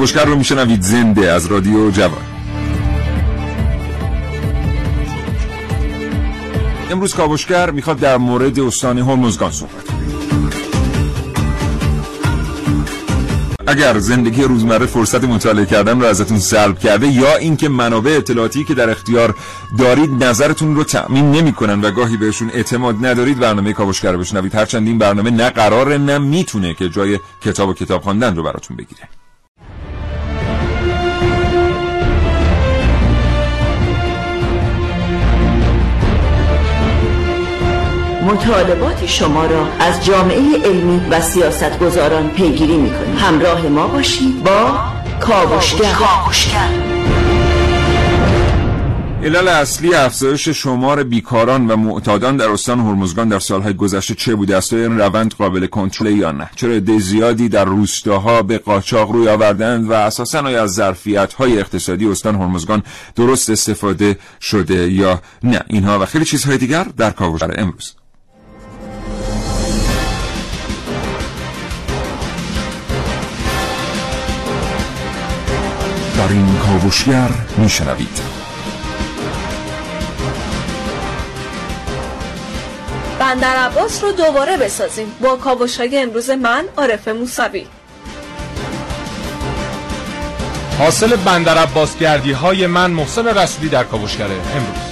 کاوشگر رو میشنوید. زنده از رادیو جوان. امروز کاوشگر می‌خواد در مورد استان هرمزگان صحبت اگر زندگی روزمره فرصت مطالعه کردن رو ازتون سلب کرده یا اینکه منابع اطلاعاتی که در اختیار دارید نظرتون رو تأمین نمی‌کنن و گاهی بهشون اعتماد ندارید برنامه کاوشگر رو بشنوید. هرچند این برنامه نه قراره نه می‌تونه که جای کتاب و کتاب خواندن رو براتون بگیره. مطالبات شما را از جامعه علمی و سیاستگزاران پیگیری می‌کنیم. همراه ما باشید با کاوشگر. علل اصلی افزایش شمار بیکاران و معتادان در استان هرمزگان در سالهای گذشته چه بوده است؟ این روند قابل کنترل یا نه؟ چرا عده زیادی در روستاها به قاچاق روی آوردند و اساسا آیا از ظرفیت های اقتصادی استان هرمزگان درست استفاده شده یا نه؟ اینها و خیلی چیزهای دیگر در کاوشگر امروز. در این کاوشگر میشنوید. بندر عباس رو دوباره بسازیم. با کاوش های امروز من عارف موسوی. حاصل بندر عباس گردی های من محسن رسولی در کاوشگر امروز.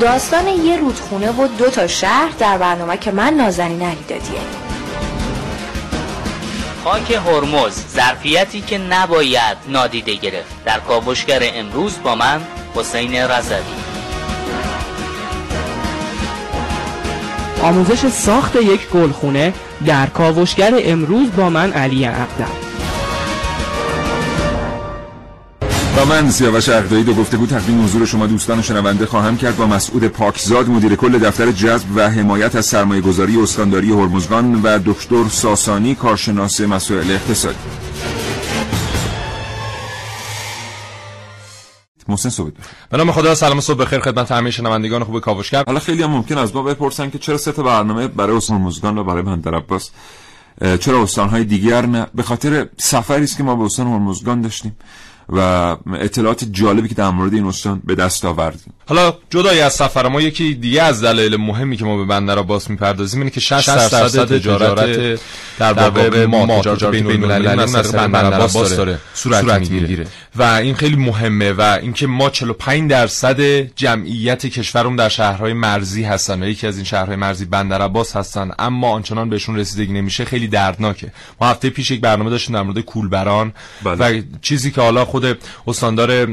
داستان یه رودخونه و دو تا شهر در برنامه که من نازنین علی دادیه خاک هرمز ظرفیتی که نباید نادیده گرفت. در کاوشگر امروز با من حسین رضوی. آموزش ساخت یک گلخونه در کاوشگر امروز با من علی اقدم و من سیاوش اقدایی دو گفته بود تقدیم حضور شما دوستان شنونده خواهم کرد. با مسعود پاکزاد مدیر کل دفتر جذب و حمایت از سرمایه گذاری استانداری هرمزگان و دکتر ساسانی کارشناس مسائل اقتصادی. محسن صبح. به نام خدا سلام صبح بخیر خدمت همه شنوندگان خوب کاوشگر. حالا خیلی هم ممکن از ما بپرسن که چرا سه تا برنامه برای استان هرمزگان و برای بندر عباس چرا استانهای دیگر نه؟ به خاطر سفری است که ما به استان هرمزگان داشتیم. و اطلاعات جالبی که در مورد این استان به دست آوردیم. حالا جدای از سفر ما یکی دیگه از دلایل مهمی که ما به بندر عباس می‌پردازیم اینه که 60 درصد تجارت در واقع ما تجارت بین المللی از بندر عباس داره. صورت می‌گیره. و این خیلی مهمه و اینکه ما 45 درصد جمعیت کشورمون در شهرهای مرزی هستن و یکی از این شهرهای مرزی بندر عباس هستن اما آنچنان بهشون رسیدگی نمیشه خیلی دردناکه. ما هفته پیش یک برنامه داشتیم در مورد کولبران بله. و چیزی که حالا خود استاندار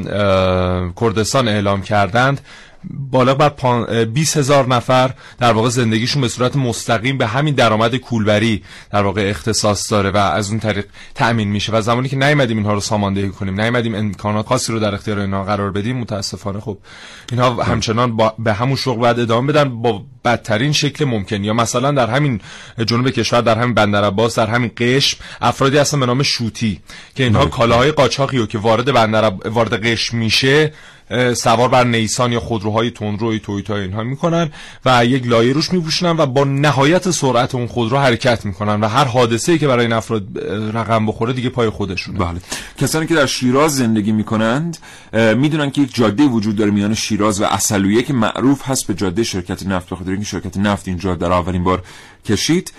کردستان اعلام کردند بالا بر 20 هزار نفر در واقع زندگیشون به صورت مستقیم به همین درآمد کولبری در واقع اختصاص داره و از اون طریق تأمین میشه. و زمانی که نیومدیم اینها رو ساماندهی کنیم نیومدیم امکانات خاصی رو در اختیار اینها قرار بدیم متاسفانه خب اینها همچنان با به همون شغل باید ادامه بدن با بدترین شکل ممکن. یا مثلا در همین جنوب کشور در همین بندر عباس در همین قشم افرادی هستن به نام شوتی که اینها کالاهای قاچاقی رو که وارد بندر وارد قشم میشه سوار بر نیسان یا خودروهای تندروی تویوتا اینها می‌کنن و یک لایه روش میپوشونن و با نهایت سرعت اون خودرو حرکت می‌کنن و هر حادثه که برای این افراد رقم بخوره دیگه پای خودشونه. بله. کسانی که در شیراز زندگی می‌کنند می‌دونن که یک جاده وجود داره میان شیراز و اصلویه که معروف هست به جاده شرکت نفت بخاطر اینکه شرکت نفت اینجا در اولین بار کشید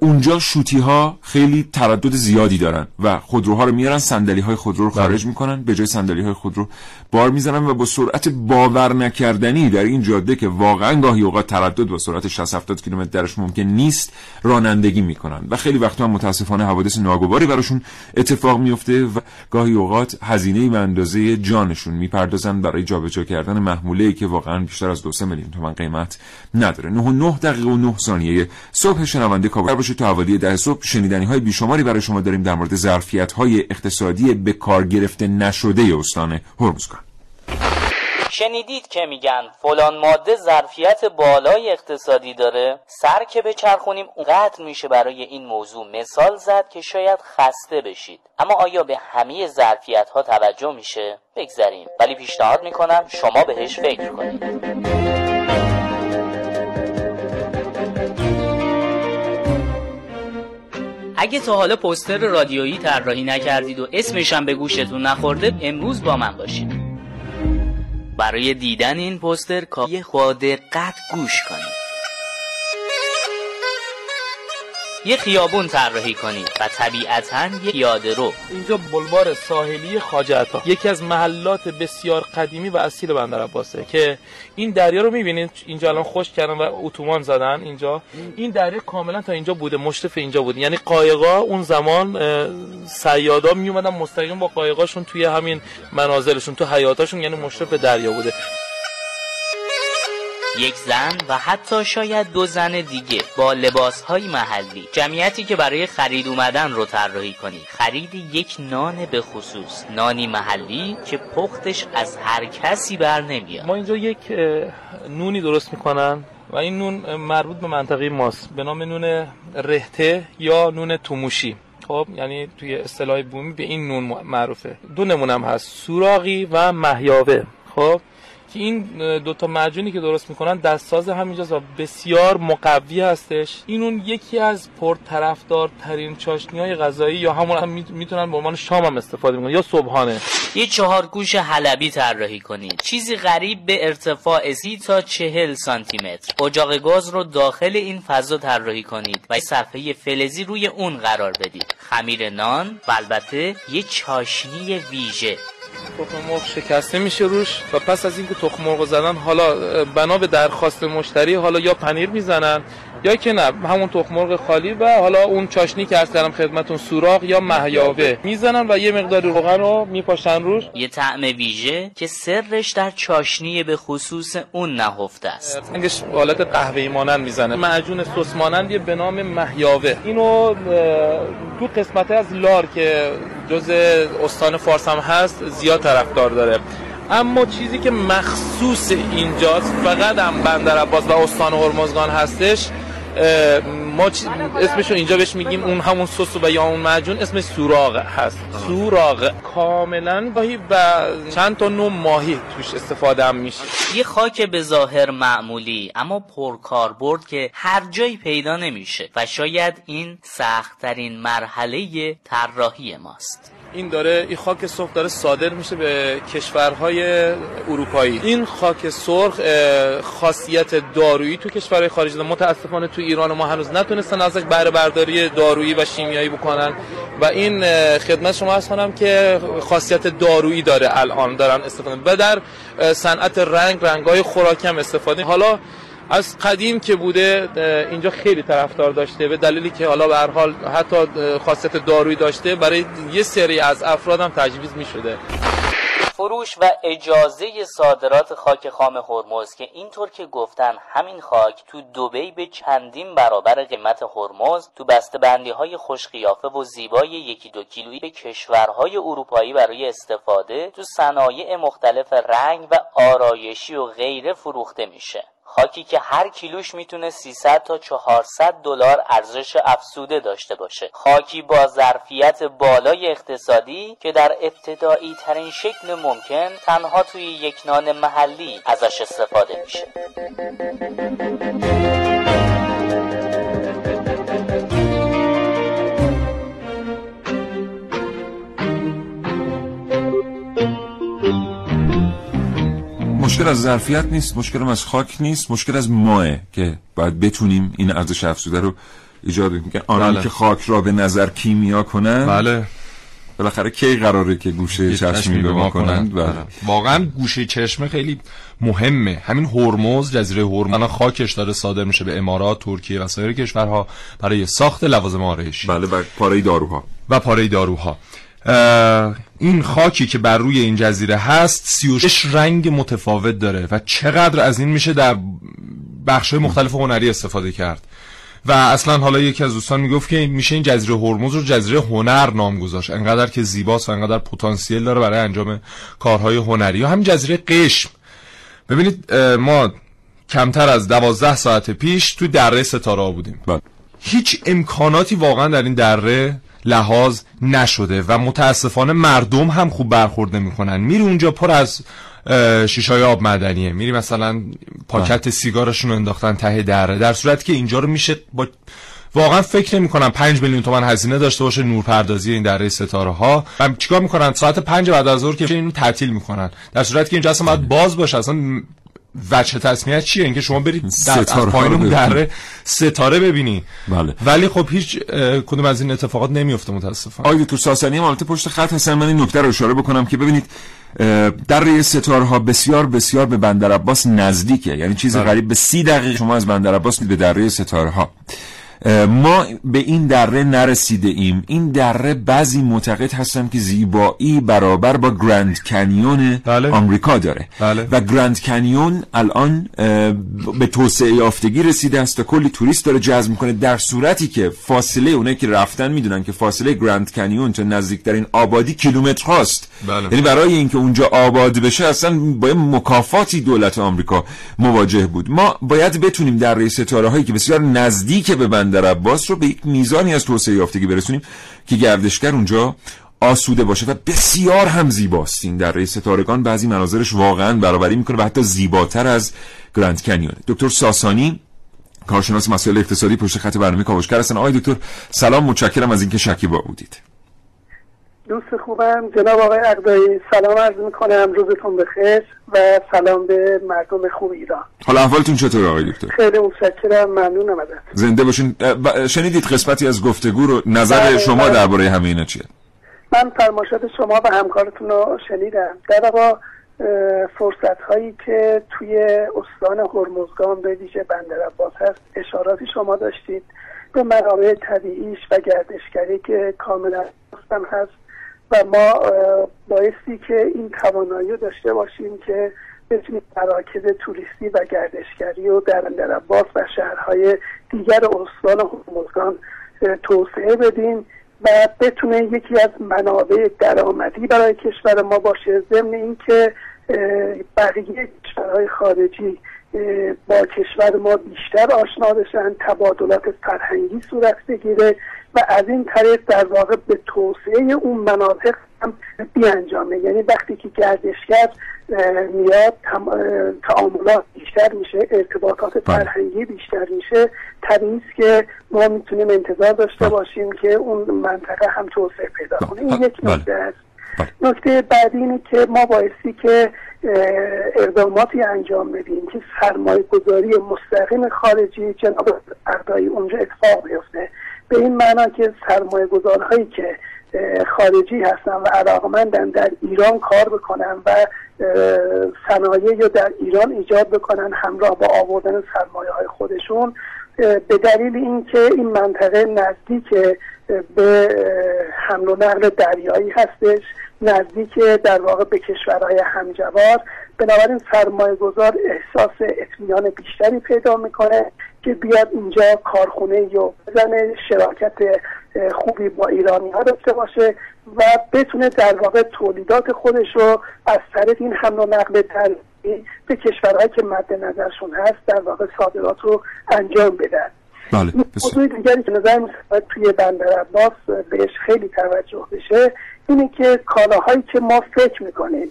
اونجا شوتی ها خیلی تردد زیادی دارن و خودروها رو میارن صندلی های خودرو رو خارج می‌کنن به جای صندلی های خودرو بار می‌زنن و با سرعت باور نکردنی در این جاده که واقعا گاهی اوقات تردد با سرعت 60 70 کیلومتر درش ممکن نیست رانندگی می‌کنن. و خیلی وقتا هم متاسفانه حوادث ناگواری براشون اتفاق میفته و گاهی اوقات هزینه به اندازه جانشون می‌پردازن برای جابجا کردن محموله ای که واقعا بیشتر از 2 میلیون تومان قیمت نداره. 9 9 دقیقه و 9 ثانیه صبح شنونده کاوشگر باشید تا حوالی ده صبح شنیدنی های بیشماری برای شما داریم در مورد ظرفیت های اقتصادی به کار گرفته نشده استان هرمزگان. شنیدید که میگن فلان ماده ظرفیت بالای اقتصادی داره. سر که بچرخونیم اونقدر میشه برای این موضوع. مثال زد که شاید خسته بشید. اما آیا به همه ظرفیت ها توجه میشه؟ بگذریم. ولی پیشنهاد می‌کنم شما بهش فکر کنید. اگه تا حالا پوستر رادیویی طراحی نکردید و اسمش هم به گوشتون نخورده امروز با من باشید. برای دیدن این پوستر کافیه با دقت گوش کنید یه خیابون طراحی کنید و طبیعتا یه پیاده رو. اینجا بلوار ساحلی خواجه یکی از محلات بسیار قدیمی و اصیل بندر عباسه که این دریا رو می‌بینید اینجا الان خوش کردن و اتومان زدن اینجا. این دریا کاملا تا اینجا بوده مشرف اینجا بوده. یعنی قایقا اون زمان سیادا میومدن مستقیم با قایقاشون توی همین منازلشون تو حیاتاشون یعنی مشرف دریا بوده. یک زن و حتی شاید دو زن دیگه با لباس های محلی. جمعیتی که برای خرید اومدن رو طراحی کنید خرید یک نان به خصوص. نانی محلی که پختش از هر کسی بر نمیاد. ما اینجا یک نونی درست می‌کنن و این نون مربوط به منطقه ماست. به نام نون رهته یا نون توموشی. خب یعنی توی اصطلاح بومی به این نون معروفه. دو نمونم هست. سوراقی و محیاوه خب که این دوتا معجونی که درست می‌کنن دستساز همینجاست و بسیار مقوی هستش. این اون یکی از پرطرفدار ترین چاشنی های غذایی یا همون هم می‌تونن به عنوان شام هم استفاده می‌کنن یا صبحانه. یه چهار گوش حلبی طراحی کنید چیزی غریب به ارتفاع سی تا چهل سانتی متر اجاق گاز رو داخل این فضا طراحی کنید و صفحه فلزی روی اون قرار بدید. خمیر نان و البته یه چاشنی ویژه. تخم مرغ شکسته میشه روش و پس از اینکه تخم مرغ زدن حالا بنا به درخواست مشتری حالا یا پنیر می‌زنن یا که نه همون تخم مرغ خالی و حالا اون چاشنی که عرض کردم خدمتون سوراخ یا محیاوه می‌زنن و یه مقدار روغن رو میپاشن روش. یه طعم ویژه که سرش در چاشنی به خصوص اون نهفته است. رنگش حالت قهوه‌ای مانند می‌زنه. معجون سس مانندی به نام محیاوه اینو تو قسمت از لار که جز استان فارس هم هست زیاد طرفدار داره. اما چیزی که مخصوص اینجاست فقط هم بندر عباس و استان هرمزگان هستش ما اسمشو اینجا بهش میگیم اون همون سس و یا اون معجون اسمش سوراغ هست. سوراغ. کاملا گاهی و چند تا نوع ماهی توش استفاده هم میشه. یه خاک به ظاهر معمولی اما پرکاربرد که هر جایی پیدا نمیشه و شاید این سختترین مرحله طراحی ماست. این داره این خاک سرخ داره صادر میشه به کشورهای اروپایی. این خاک سرخ خاصیت دارویی تو کشورهای خارجی متاسفانه تو ایران ما هنوز نتونستن ازش بهره برداری دارویی و شیمیایی بکنن و این خدمت شما هست کنم که خاصیت دارویی داره الان دارن استفاده و در صنعت رنگ رنگای خوراکم استفاده حالا از قدیم که بوده اینجا خیلی طرفدار داشته به دلیلی که حالا به هر حال حتی خاصیت دارویی داشته برای یه سری از افراد هم تجویز می شده فروش و اجازه صادرات خاک خام هرمز که اینطور که گفتن همین خاک تو دوبی به چندین برابر قیمت هرمز تو بسته بندی های خوش قیافه و زیبای یکی دو کیلویی به کشورهای اروپایی برای استفاده تو صنایع مختلف رنگ و آرایشی و غیره فروخته میشه. خاکی که هر کیلوش می‌تونه 300 تا 400 دلار ارزش افزوده داشته باشه. خاکی با ظرفیت بالای اقتصادی که در ابتدایی ترین شکل ممکن تنها توی یک نان محلی ازش استفاده میشه. مشکل از ظرفیت نیست مشکل از خاک نیست مشکل از ماه که باید بتونیم این ارزش افزوده رو ایجاد کنیم. آنانی بله. که خاک را به نظر کیمیا کنن بله. بالاخره کی قراره که گوشه چشمی به ما کنند؟ بله. واقعا گوشه چشمه خیلی مهمه. همین هرمز جزیره هرمز. خاکش داره صادر میشه به امارات ترکیه و سایر کشورها برای ساخت لوازم آرایشی. بله و پاره داروها. و پاره داروها. این خاکی که بر روی این جزیره هست 36 رنگ متفاوت داره و چقدر از این میشه در بخش مختلف هنری استفاده کرد. و اصلا حالا یکی از دوستان می‌گفت که میشه این جزیره هرمز رو جزیره هنر نام گذاشت. انقدر که زیباست و انقدر پتانسیل داره برای انجام کارهای هنری. یا همین جزیره قشم. ببینید ما کمتر از دوازده ساعت پیش تو دره ستاره بودیم. بله. هیچ امکاناتی واقعا در این دره لحاظ نشده و متاسفانه مردم هم خوب برخورد نمی‌کنن. میری اونجا پر از شیشای آب معدنیه. میری مثلا پاکت سیگارشون رو انداختن ته دره در صورتی که اینجا رو میشه با واقعا فکر نمی کنم 5 میلیون تومان هزینه داشته باشه نورپردازی این دره ستاره ها و چیکار می‌کنن؟ ساعت 5 بعد از ظهر که اینو تعطیل می‌کنن. در صورتی که اینجا اصلا باید باز باشه. اصلا وجه تصمیت چیه؟ اینکه شما برید در از پایین اون دره ستاره ببینی. بله. ولی خب هیچ کدوم از این اتفاقات نمیفته متاسفانه. آقای دکتر ساسانی هم البته پشت خط هستن من این نکته رو اشاره بکنم که ببینید در ستاره ها بسیار بسیار به بندر عباس نزدیکه. یعنی چیز غریب به سی دقیقه شما از بندر عباس به دره ستاره ها ما به این دره نرسیده ایم این دره بعضی معتقد هستن که زیبایی برابر با گرند کنیون بله. آمریکا داره بله. و گرند کنیون الان به توسعه یافتگی رسیده است و کلی توریست داره جذب می‌کنه در صورتی که فاصله اونایی که رفتن می‌دونن که فاصله گرند کنیون تا نزدیکترین آبادی کیلومتر هاست بله. یعنی برای اینکه اونجا آباد بشه اصلا با مکافاتی دولت آمریکا مواجه بود ما باید بتونیم در ستاره هایی که بسیار نزدیک به بندر عباس رو به یک میزانی از توسعه یافتگی برسونیم که گردشگر اونجا آسوده باشه و بسیار هم زیباست. این در رئیس ستارگان بعضی مناظرش واقعا برابری می‌کنه و حتی زیباتر از گرند کنیون دکتر ساسانی کارشناس مسائل اقتصادی پشت خط برنامه کاوشگر هستن. آقای دکتر سلام متشکرم از اینکه شکیبا بودید. دوست خوبم. جناب آقای اقدایی سلام عرض می‌کنم. روزتون بخیر و سلام به مردم خوب ایران. حالا احوالتون چطور آقای دکتر؟ خیلی متشکرم. ممنونم ازت زنده باشین. شنیدید قسمتی از گفتگو رو؟ نظر بله شما بله. درباره همه اینا چیه؟ من فرمایشات شما و همکارتون رو شنیدم. در واقع فرصت هایی که توی استان هرمزگان به ویژه بندر عباس هست اشاراتی شما داشتید. به منابع طبیعیش و گردشگری که کاملا هست. و ما بایستی که این توانایی داشته باشیم که بتونیم مراکز توریستی و گردشگری و در اندر و شهرهای دیگر استان هرمزگان توسعه بدیم و بتونه یکی از منابع درآمدی برای کشور ما باشه. ضمن اینکه بقیه کشورهای خارجی با کشور ما بیشتر آشنا بشن تبادلات فرهنگی صورت بگیره و از این طریق در واقع به توسعه اون مناطق هم بیانجامه. یعنی وقتی که گردشگر میاد تعاملات بیشتر میشه ارتباطات بله. فرهنگی بیشتر میشه. طبیعی که ما می‌تونیم انتظار داشته بله. باشیم که اون منطقه هم توسعه پیدا کنه. این یک بله. نکته است. نکته بعدی اینه که ما بایستی که اقداماتی انجام بدیم که سرمایه گذاری مستقیم خارجی جناب اردایی اونجا اتفاق بیفته. به این معنا که سرمایه گذارهایی که خارجی هستن و علاقمندن در ایران کار بکنن و صنایع یا در ایران ایجاد بکنن همراه با آوردن سرمایه های خودشون به دلیل اینکه این منطقه نزدیک به حمل و نقل دریایی هستش نزدیک در واقع به کشورهای همجوار بنابراین سرمایه گذار احساس اطمینان بیشتری پیدا می‌کنه که بیاد اینجا کارخونه یا بزنه شراکت خوبی با ایرانی ها داشته باشه و بتونه در واقع تولیدات خودش رو از طریق این حمل و نقل به کشورهایی که مد نظرشون هست در واقع صادرات رو انجام بدن بله موضوع دیگری که نظر توی بندر عباس بهش خیلی توجه بشه اینه که کالاهایی که ما فکر می‌کنیم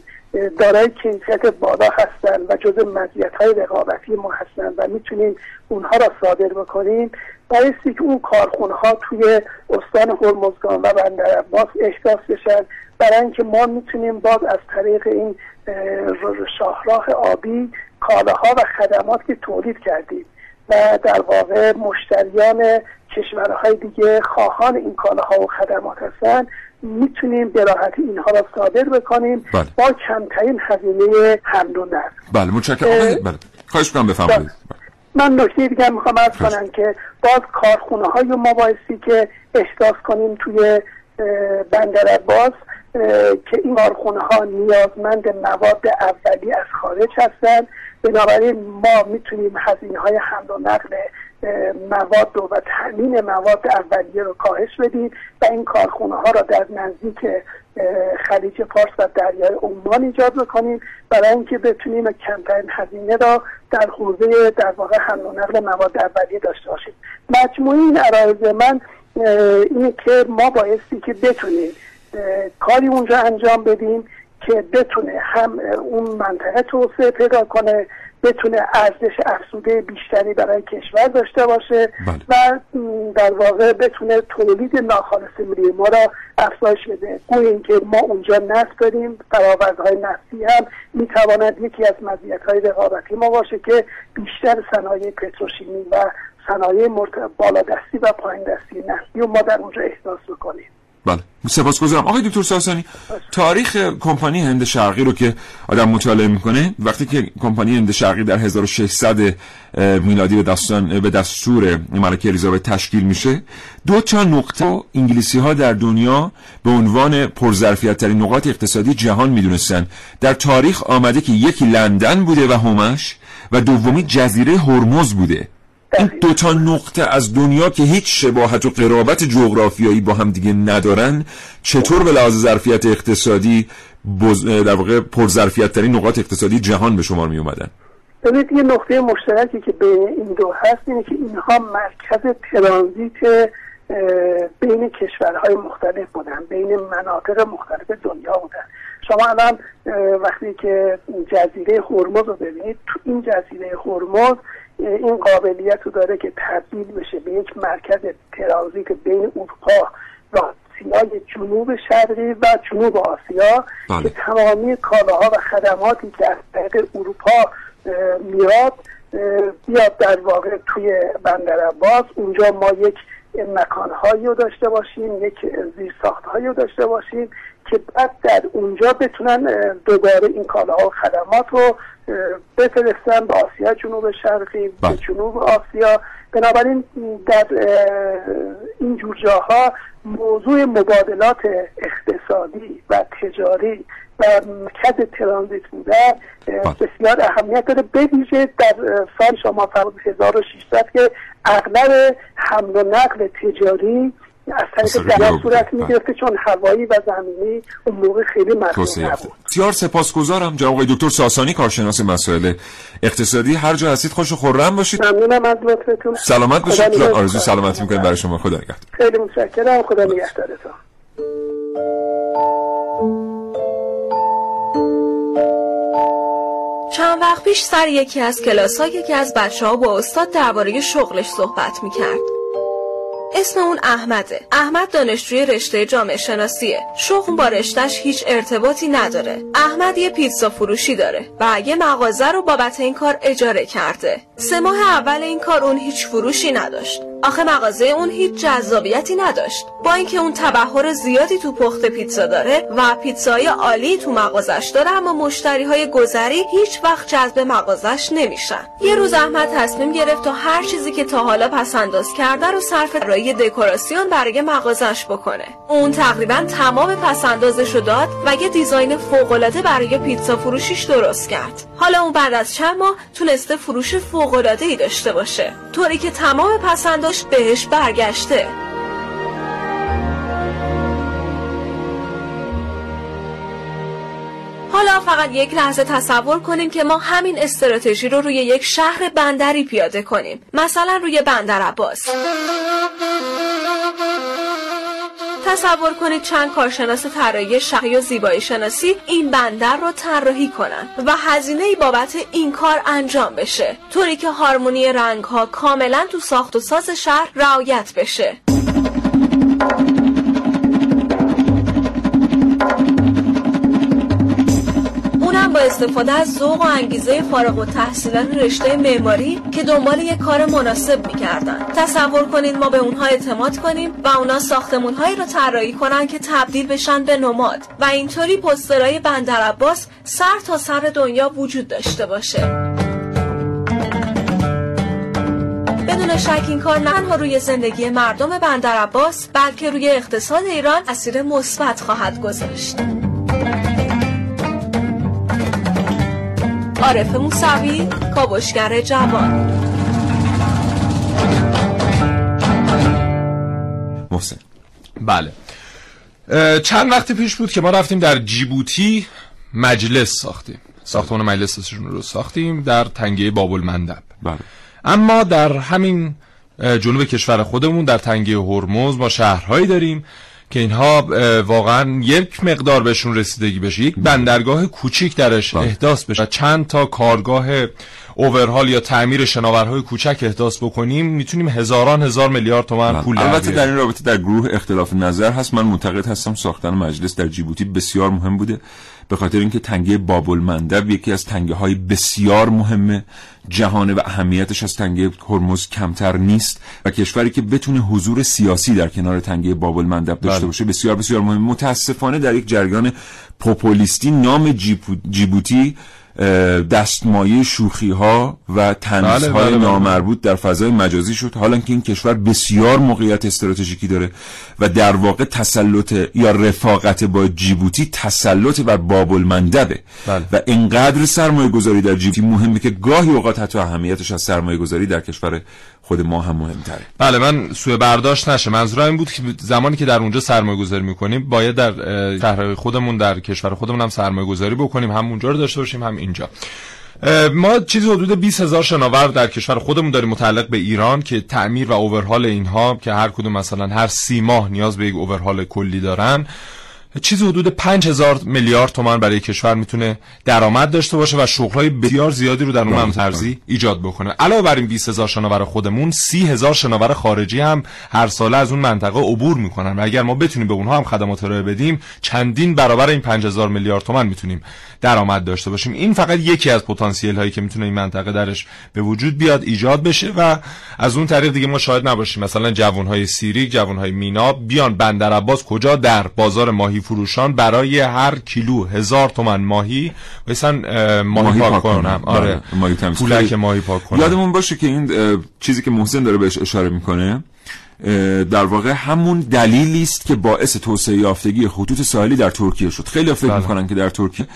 دارای کیفیت بالا هستن و جز مزیت های رقابتی ما هستن و می‌تونیم اونها را صادر بکنیم. بایستی که اون کارخونه ها توی استان هرمزگان و بندر عباس احداث بشن برای اینکه ما می‌تونیم باز از طریق این شاهراه آبی کالاها و خدمات که تولید کردیم و در واقع مشتریان کشورهای دیگه خواهان این کالاها و خدمات هستن می‌تونیم به راحتی اینها را صادر بکنیم. بله. با کمترین هزینه حمل و نقل بله متشکرم. بله. خواهش کنم بفرمایید. من نکته دیگه می‌خوام از کنم که باز کارخونه های ما بایستی که احداث کنیم توی بندر باز که این کارخونه ها نیازمند مواد اولی از خارج هستند. بنابراین ما می‌تونیم هزینه های حمل و نقل مواد و تامین مواد اولیه رو کاهش بدیم و این کارخونه ها را در نزدیک خلیج فارس و دریای عمان ایجاد بکنیم برای اینکه بتونیم کمترین هزینه را در حوزه در واقع حمل و نقل مواد اولیه داشته باشیم. مجموعی این عرایز من اینه که ما بایستی که بتونیم کاری اونجا انجام بدیم که بتونه هم اون منطقه توسعه پیدا کنه بتونه ارزش افزوده بیشتری برای کشور داشته باشه بله. و در واقع بتونه تولید ناخالص ملی ما را افزایش بده گویا اینکه ما اونجا نفت داریم فرآوردهای نفتی هم می‌تواند یکی از مزیت‌های رقابتی ما باشه که بیشتر صنایع پتروشیمی و صنایع بالادستی و پایین دستی نفتی و ما در اونجا احساس بکنیم بله. سپاسگزارم. آقای دکتر ساسانی تاریخ کمپانی هند شرقی رو که آدم مطالعه می‌کنه وقتی که کمپانی هند شرقی در 1600 میلادی به به دستور ملکه الیزابت تشکیل میشه دو تا نقطه انگلیسی ها در دنیا به عنوان پرظرفیت ترین نقاط اقتصادی جهان می‌دونستن. در تاریخ آمده که یکی لندن بوده و همش و دومی جزیره هرمز بوده. این دوتا نقطه از دنیا که هیچ شباهت و قرابت جغرافیایی با هم دیگه ندارن چطور به لحاظ ظرفیت اقتصادی بز... در واقع پرظرفیت ترین نقاط اقتصادی جهان به شمار می اومدن ببینید یه نقطه مشترکی که بین این دو هست اینه که اینها مرکز ترانزیت بین کشورهای مختلف بودن بین مناطق مختلف دنیا بودن. شما الان وقتی که جزیره هرمز رو ببینید تو این جزیره هرمز این قابلیت رو داره که تبدیل بشه به یک مرکز ترانزیت بین اروپا و آسیای جنوب شرقی و جنوب آسیا بله. که تمامی کالاها و خدماتی که از طریق اروپا میاد بیاد در واقع توی بندر عباس اونجا ما یک مکانهایی رو داشته باشیم یک زیرساختهایی رو داشته باشیم که بعد در اونجا بتونن دوباره این کالاها و خدمات رو بفرستن به آسیا جنوب شرقی به بله. جنوب آسیا. بنابراین در این جور جاها موضوع مبادلات اقتصادی و تجاری و مرکز ترانزیت بودن بسیار اهمیت داره. بویژه در سال شما فرمود 1600 که اغلب حمل و نقل تجاری از طریق دریا صورت می‌گرفته چون هوایی و زمینی اون موقع خیلی مطلوب. نبود. بسیار سپاسگزارم جناب آقای دکتر ساسانی کارشناس مسائل اقتصادی. هر جا هستید خوش و خورم باشید. ممنونم از لطفتون. سلامت باشید. آرزوی سلامتی می‌کنیم. برای شما. خدا نگهدار. خیلی متشکرم. خدا نگهدارتون. چند وقت پیش سر یکی از کلاس ها یکی از بچه ها با استاد درباره شغلش صحبت می‌کرد. اسم اون احمده. احمد دانشجوی رشته جامعه شناسیه. شغل با رشتهش هیچ ارتباطی نداره. احمد یه پیتزا فروشی داره و یه مغازه رو بابت این کار اجاره کرده. سه ماه اول این کار اون هیچ فروشی نداشت. آخه مغازه اون هیچ جذابیتی نداشت. با اینکه اون تبحر زیادی تو پخت پیتزا داره و پیتزای عالی تو مغازش داره اما مشتری های گذری هیچ وقت جذب مغازش نمیشن. یه روز احمد تصمیم گرفت تا هر چیزی که تا حالا پسنداز کرده رو صرف برای دکوراسیون برای مغازش بکنه. اون تقریبا تمام پسندازش رو داد و یه دیزاین فوق‌العاده برای پیتزا فروشیش درست کرد. حالا اون بعد از چند ماه تونسته فروش فوق‌العاده ای داشته باشه. طوری که تمام پسنداش بهش برگشته. حالا فقط یک لحظه تصور کنیم که ما همین استراتژی رو روی یک شهر بندری پیاده کنیم. مثلا روی بندر عباس. تصور کنید چند کارشناس طراحی شهری و زیبایی شناسی این بندر رو طراحی کنن و هزینه ای بابت این کار انجام بشه. طوری که هارمونی رنگ ها کاملا تو ساخت و ساز شهر رعایت بشه. استفاده از ذوق و انگیزه فارغ و تحصیلان رشته معماری که دنبال یک کار مناسب می‌کردن. تصور کنید ما به اونها اعتماد کنیم و اونا ساختمونهایی رو طراحی کنن که تبدیل بشن به نماد. و اینطوری پسترهای بندر عباس سر تا سر دنیا وجود داشته باشه. بدون شک این کار نه تنها روی زندگی مردم بندر عباس بلکه روی اقتصاد ایران اثیر مثبت خواهد گذاشت. عارف موسوی کاوشگر جوان. محسن. بله. چند وقت پیش بود که ما رفتیم در جیبوتی مجلس ساختیم. ساختمان مجلسشون رو ساختیم در تنگه بابل مندب بله. اما در همین جنوب کشور خودمون در تنگه هرمز ما شهرهایی داریم. که اینها واقعا یک مقدار بهشون رسیدگی بشه. یک بندرگاه کوچیک درش احداث بشه چند تا کارگاه اوورهال یا تعمیر شناورهای کوچک احداث بکنیم می‌تونیم هزاران هزار میلیارد تومان پول البته در این رابطه در گروه اختلاف نظر هست. من معتقد هستم ساختن مجلس در جیبوتی بسیار مهم بوده. به خاطر اینکه تنگه بابل مندب یکی از تنگه های بسیار مهمه جهانه و اهمیتش از تنگه هرمز کمتر نیست و کشوری که بتونه حضور سیاسی در کنار تنگه بابل مندب داشته بله. باشه بسیار بسیار مهم متاسفانه در یک جریان پوپولیستی نام جیبوتی دستمایه شوخی ها و تنس های بله، بله، بله. نامربوط در فضای مجازی شد. حالا که این کشور بسیار موقعیت استراتژیکی داره و در واقع تسلط یا رفاقت با جیبوتی تسلط بر بابل مندبه و اینقدر سرمایه گذاری در جیبوتی مهمه که گاهی اوقات حتی اهمیتش از سرمایه گذاری در کشور خود ما هم مهمتره. بله من سوء برداشت نشه. منظورم این بود که زمانی که در اونجا سرمایه گذاری می‌کنیم باید در شهر خودمون در کشور خودمون هم سرمایه گذاری بکنیم. هم اونجا رو داشته باشیم هم اینجا. ما چیزی حدود 20 هزار شناور در کشور خودمون داریم متعلق به ایران که تعمیر و اوورهال اینها که هر کدوم مثلا هر سی ماه نیاز به یک اوورهال کلی دارن. چیزی حدود 5000 میلیارد تومان برای کشور می‌تونه درآمد داشته باشه و شغل‌های بسیار زیادی رو در اون ممترزی ایجاد بکنه. علاوه بر این 20000 شناور خودمون 30000 شناور خارجی هم هر ساله از اون منطقه عبور می‌کنن. و اگر ما بتونیم به اونها هم خدمات ارائه بدیم چندین برابر این 5000 میلیارد تومان می‌تونیم درآمد داشته باشیم. این فقط یکی از پتانسیل هایی که می‌تونه این منطقه درش به وجود بیاد ایجاد بشه و از اون طریق دیگه ما شاهد نباشیم. مثلا جوان های سیری جوان های مینا بیان بندر عباس کجا در بازار ماهی فروشان برای هر کیلو هزار تومن ماهی مثلا ماهی, ماهی پاک کنم. آره. بله، ماهی پولک ماهی پاک کنم. یادمون باشه که این چیزی که محسن داره بهش اشاره می‌کنه در واقع همون دلیلی است که باعث توسعه یافتگی خطوط ساحلی در ترکیه شد. خیلی فکر بله. می‌کنن که در ترکیه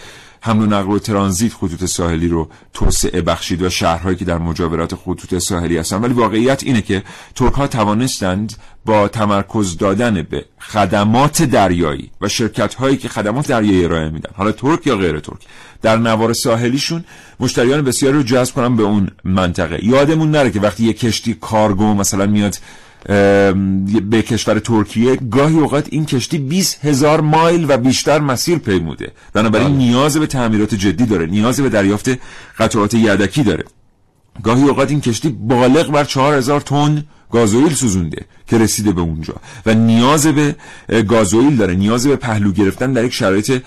حمل و نقل و ترانزیت خطوط ساحلی رو توسعه بخشید و شهرهایی که در مجاورات خطوط ساحلی هستن. ولی واقعیت اینه که ترک ها توانستند با تمرکز دادن به خدمات دریایی و شرکت هایی که خدمات دریایی ارائه میدن حالا ترک یا غیر ترک در نوار ساحلیشون مشتریان بسیاری رو جذب کنن به اون منطقه. یادمون نره که وقتی یه کشتی کارگو مثلا میاد به کشور ترکیه گاهی اوقات این کشتی 20 هزار مایل و بیشتر مسیر پیموده بنابراین بله. نیاز به تعمیرات جدی داره نیاز به دریافت قطعات یدکی داره گاهی اوقات این کشتی بالغ بر 4000 تن گازوئیل سوزونده که رسیده به اونجا. و نیاز به گازوئیل داره. نیاز به پهلو گرفتن در یک شرایط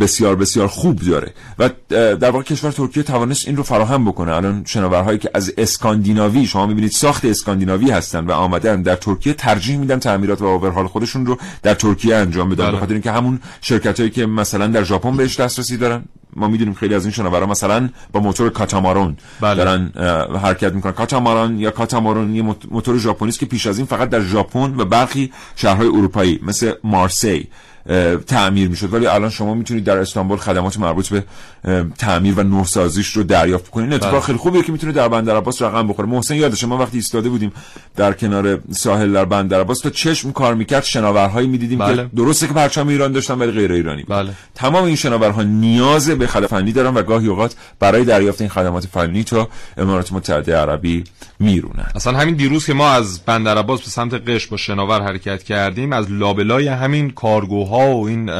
بسیار بسیار خوب داره. و در واقع کشور ترکیه توانست این رو فراهم بکنه. الان شناورهایی که از اسکاندیناوی شما می‌بینید ساخت اسکاندیناوی هستن و آمدن در ترکیه ترجیح میدن تعمیرات و اوورهال خودشون رو در ترکیه انجام بدن. بله. به خاطر اینکه همون شرکت هایی که مثلا در ژاپن بهش دسترسی دارن. ما می‌دونیم خیلی از این شناورا مثلا با موتور کاتامارون بله. دارن حرکت می‌کنن. کاتاماران یا کاتامارون یه موتور ژاپنی که پیش از این فقط در ژاپن و برخی شهرهای اروپایی مثل مارسی. تعمیر می‌شد ولی الان شما می‌تونید در استانبول خدمات مربوط به تعمیر و نوسازیش رو دریافت کنید اتفاق بله. خیلی خوبیه که می‌تونه در بندر عباس رقم بخوره محسن یادشه ما وقتی ایستاده بودیم در کنار ساحل در بندر عباس تا چشم کار می‌کرد شناورهایی می‌دیدیم بله. که درسته که پرچم ایران داشتن ولی غیر ایرانی بله. تمام این شناورها نیاز به خدمات فنی دارن و گاهی اوقات برای دریافت این خدمات فنی تا امارات متحده عربی میرونن اصلا همین دیروز که ما از بندر عباس به سمت قش با شناور حرکت کردیم از لابلای همین کارگوها و این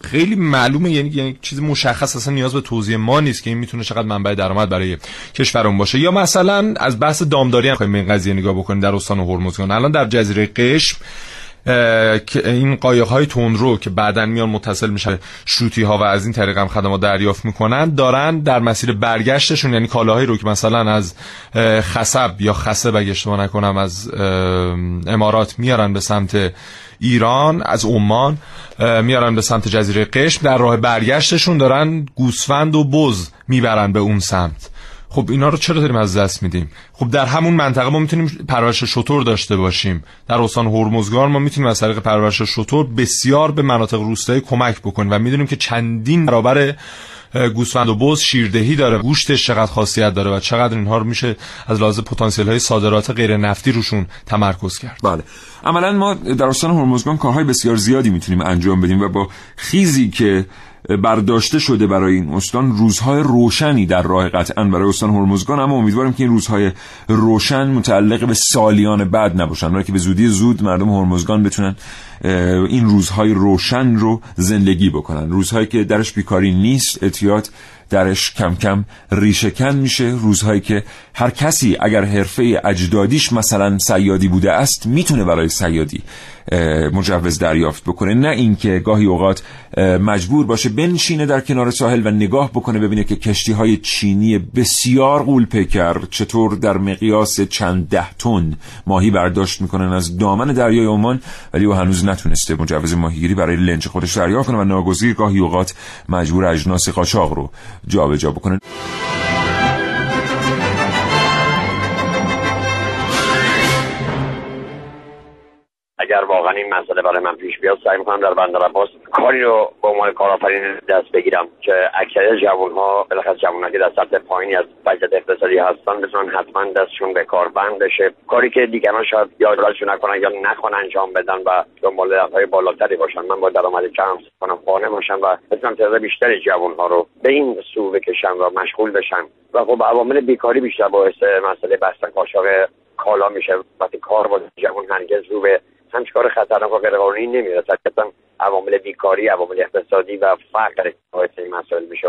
خیلی معلومه یعنی یعنی چیز مشخص اصلا نیاز به توضیح ما نیست که این می‌تونه چقدر منبع درآمد برای کشورمون باشه. یا مثلا از بحث دامداری هم این قضیه نگاه بکنیم در استان هرمزگان. الان در جزیره قشم این قایق های تندرو که بعدا میان متصل میشه شوتی ها و از این طریق هم خدمات دریافت می‌کنن دارن در مسیر برگشتشون یعنی کالاهایی رو که مثلا از خصب یا خصب اگه اشتباه نکنم از امارات میارن به سمت ایران از عمان میارن به سمت جزیره قشم در راه برگشتشون دارن گوسفند و بز می‌برن به اون سمت. خب اینا رو چرا داریم از دست میدیم؟ خب در همون منطقه ما می‌تونیم پرورش شطور داشته باشیم. در استان هرمزگان ما می‌تونیم از طریق پرورش شطور بسیار به مناطق روستایی کمک بکنیم و می‌دونیم که چندین برابر گوسفند و بز شیردهی داره. گوشتش چقدر خاصیت داره و چقدر اینها رو میشه از لحاظ پتانسیل های صادرات غیر نفتی روشون تمرکز کرد. بله. عملا ما در استان هرمزگان کارهای بسیار زیادی می‌تونیم انجام بدیم و با خیزی که برداشته شده برای این استان روزهای روشنی در راه قطعا برای استان هرمزگان اما امیدوارم که این روزهای روشن متعلق به سالیان بعد نباشن برای که به زودی زود مردم هرمزگان بتونن این روزهای روشن رو زندگی بکنن. روزهایی که درش بیکاری نیست اتیاد درش کم کم ریشهکن میشه. روزهایی که هر کسی اگر حرفه اجدادیش مثلا سیادی بوده است می‌تونه برای سیادی مجوز دریافت بکنه. نه اینکه گاهی اوقات مجبور باشه بنشینه در کنار ساحل و نگاه بکنه ببینه که کشتی های چینی بسیار قول پیکر چطور در مقیاس چند ده تن ماهی برداشت می‌کنن از دامن دریای عمان ولی او هنوز نتونسته مجوز ماهیگیری برای لنج خودش دریافت کنه و ناگزیر گاهی اوقات مجبور اجناس قاچاق رو جابجا جا بکنه. اگر واقعا این مسئله برای من پیش بیاد سعی می‌کنم در بندر عباس کاری رو به عنوان کارآفرین دست بگیرم که اکثر جوان ها بالاخره جوان که در سطح پایینی از وضعیت اقتصادی هستن بتونن حتما دستشون به کار بند بشه. کاری که دیگران شاید یا نکنن یا نخوان انجام بدن و دنبال های بالاتری باشن من با درآمد کم کنم خانه باشم و بتونم تعداد بیشتری جوان ها رو به این سو بکشم و مشغول بشن و خب عوامل بیکاری بیشتر باعث مسئله بستن قاچاق کالا میشه. وقتی کار با جوان هرگز رو به همچه کار خطرناک و غیرقانونی نمیره طبیعتا عوامل بیکاری عوامل اقتصادی و فقر باعث این مسائل میشه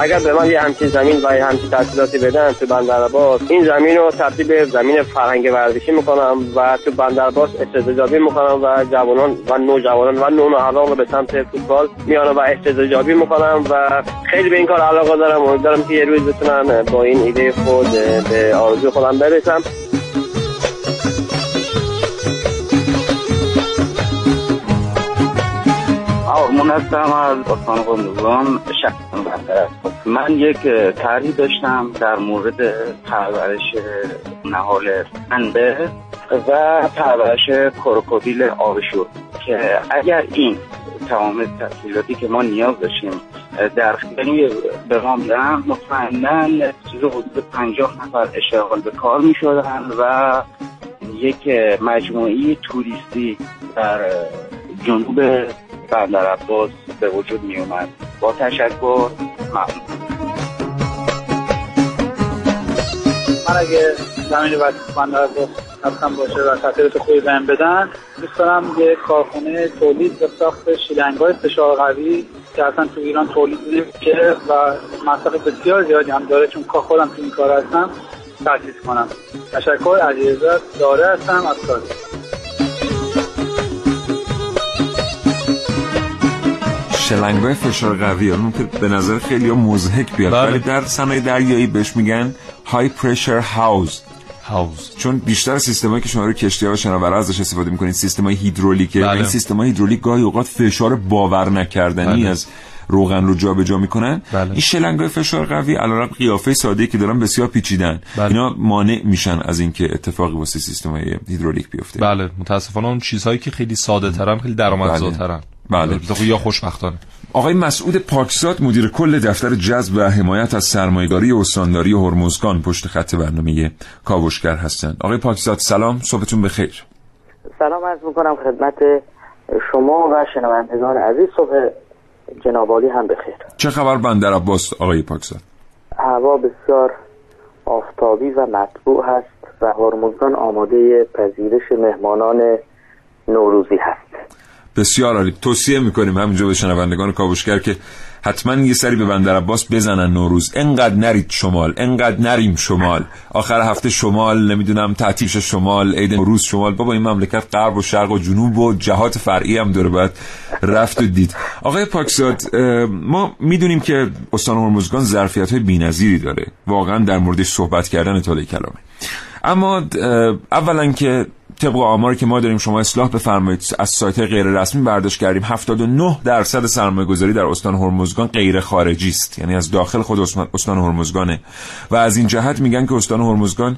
اگر به من یه همچین زمین و یه همچین تحصیلاتی بدن تو بندرعباس این زمین رو تبدیل به زمین فرهنگ ورزشی می‌کنم و تو بندرعباس استعدادیابی می‌کنم و جوانان و نوجوانان و نونوجوانان رو به سمت فوتبال میانم و استعدادیابی می‌کنم و خیلی به این کار علاقه دارم. امیدوارم که یه روز بتونم با این ایده خود به آرزو خودم برسم. آرمون هستم از استان قمدوزان من یک طرحی داشتم در مورد پرورش نهال انبه و پرورش کروکودیل آبشور که اگر این تمام تحصیلاتی که ما نیاز داشتیم در خیلی به ما میدن مطمئنا چیز حدود پنجاه نفر اشتغال به کار می و یک مجموعی توریستی در جنوب بندر عباس به وجود می اومد با تشکر ممنون. من اگه زمین وقت بندر عباس حتما باشه و تطریت خوبی بهم بدن دوست یه کارخونه تولید و ساخت شیلنگ های فشار قوی که اصلا تو ایران تولید نمیشه و مصرف بسیار زیادی هم داره چون خودم تو این کار هستم تحسیز کنم. تشکر علیرضا داره هستم از کاری شلنگای فشار قوی اون که به نظر خیلی مزهک بیاد. بله. ولی در صنایع دریایی بهش میگن های پرشر هاوز هاوز چون بیشتر سیستمایی که شما رو کشتی ها و شناورا ازش استفاده می‌کنید سیستمای هیدرولیکه. بله. این سیستمای هیدرولیک گاهی اوقات فشار باور نکردنی بله. از روغن رو جابجا می‌کنن. بله. این شلنگای فشار قوی علیرغم قیافه ساده که دارن بسیار پیچیدن. بله. اینا مانع میشن از اینکه اتفاقی واسه سیستمای هیدرولیک بیفته. بله. متاسفانه اون چیزهایی که خیلی ساده ترن خیلی درآمدزاترن. بله, بله. یا خوشبختانه. آقای مسعود پاکزاد مدیر کل دفتر جذب و حمایت از سرمایه‌داری و استانداری هرمزگان پشت خط برنامه کاوشگر هستند. آقای پاکزاد سلام صبحتون بخیر. سلام عرض می‌کنم خدمت شما و شنوندگان عزیز. صبح جنابالی هم بخیر. چه خبر بندر عباس آقای پاکزاد؟ هوا بسیار آفتابی و مطبوع هست و هرمزگان آماده پذیرش مهمانان نوروزی هست. بسیار عالی. توصیه می‌کنیم همینجا به شنوندگان کاوشگر که حتما یه سری به بندر عباس بزنن نوروز. انقدر نرید شمال انقدر نریم شمال. آخر هفته شمال نمی‌دونم تعطیش شمال عید نوروز شمال. بابا این مملکت غرب و شرق و جنوب و جهات فرعی هم داره باید رفت و دید. آقای پاکزاد ما می‌دونیم که استان هرمزگان ظرفیت های بی‌نظیری داره. واقعا در موردش صحبت کردن تاله کلامه. اما اولا که طبق آماری که ما داریم شما اصلاح بفرمایید. از سایت غیر رسمی برداشت کردیم. 79 درصد سرمایه گذاری در استان هرمزگان غیر خارجی است. یعنی از داخل خود استان هرمزگانه. و از این جهت میگن که استان هرمزگان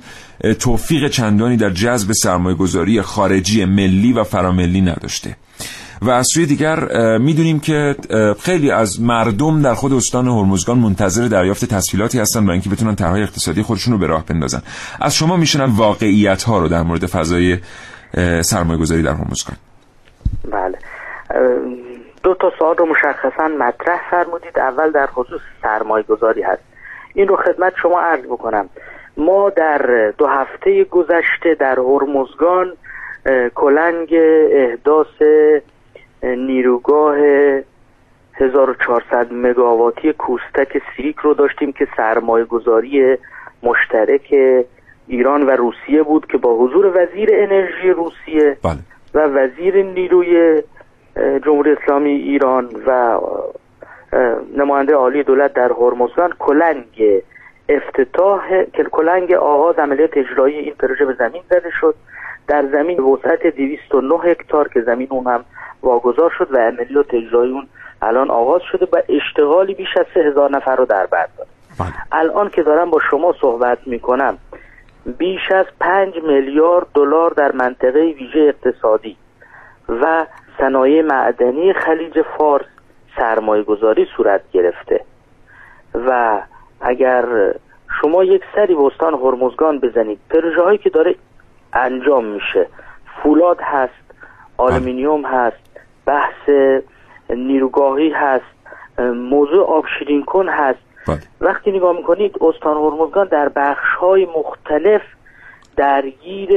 توفیق چندانی در جذب سرمایه گذاری خارجی ملی و فراملی نداشته. و از سوی دیگر می‌دونیم که خیلی از مردم در خود استان هرمزگان منتظر دریافت تسهیلاتی هستن برای اینکه بتونن طرحهای اقتصادی خودشون رو به راه بندازن. از شما میشنن واقعیت ها رو در مورد فضای سرمایه گذاری در هرمزگان. بله. دو تا سوال رو مشخصا مطرح فرمودید. اول در خصوص سرمایه گذاری هست. این رو خدمت شما عرض بکنم. ما در دو هفته گذشته در هرمزگان کلنگ احداث نیروگاه 1400 مگاواتی کوستک سیریک رو داشتیم که سرمایه گذاری مشترک ایران و روسیه بود که با حضور وزیر انرژی روسیه بله. و وزیر نیروی جمهوری اسلامی ایران و نماینده عالی دولت در هرمزگان کلنگ افتتاح کلنگ آغاز عملیات اجرایی این پروژه به زمین زده شد در زمین وسعت 209 هکتار که زمین اون هم واگذار شد و عملیات اجرایی اون الان آغاز شده و اشتغالی بیش از سه هزار نفر رو در بر داره بله. الان که دارم با شما صحبت می‌کنم بیش از پنج میلیارد دلار در منطقه ویژه اقتصادی و صنایع معدنی خلیج فارس سرمایه گذاری صورت گرفته و اگر شما یک سری به استان هرمزگان بزنید پروژه هایی که داره انجام میشه فولاد هست آلومینیوم هست بحث نیروگاهی هست موضوع آب شیرین کن هست بله. وقتی نگاه می‌کنید استان هرمزگان در بخش های مختلف درگیر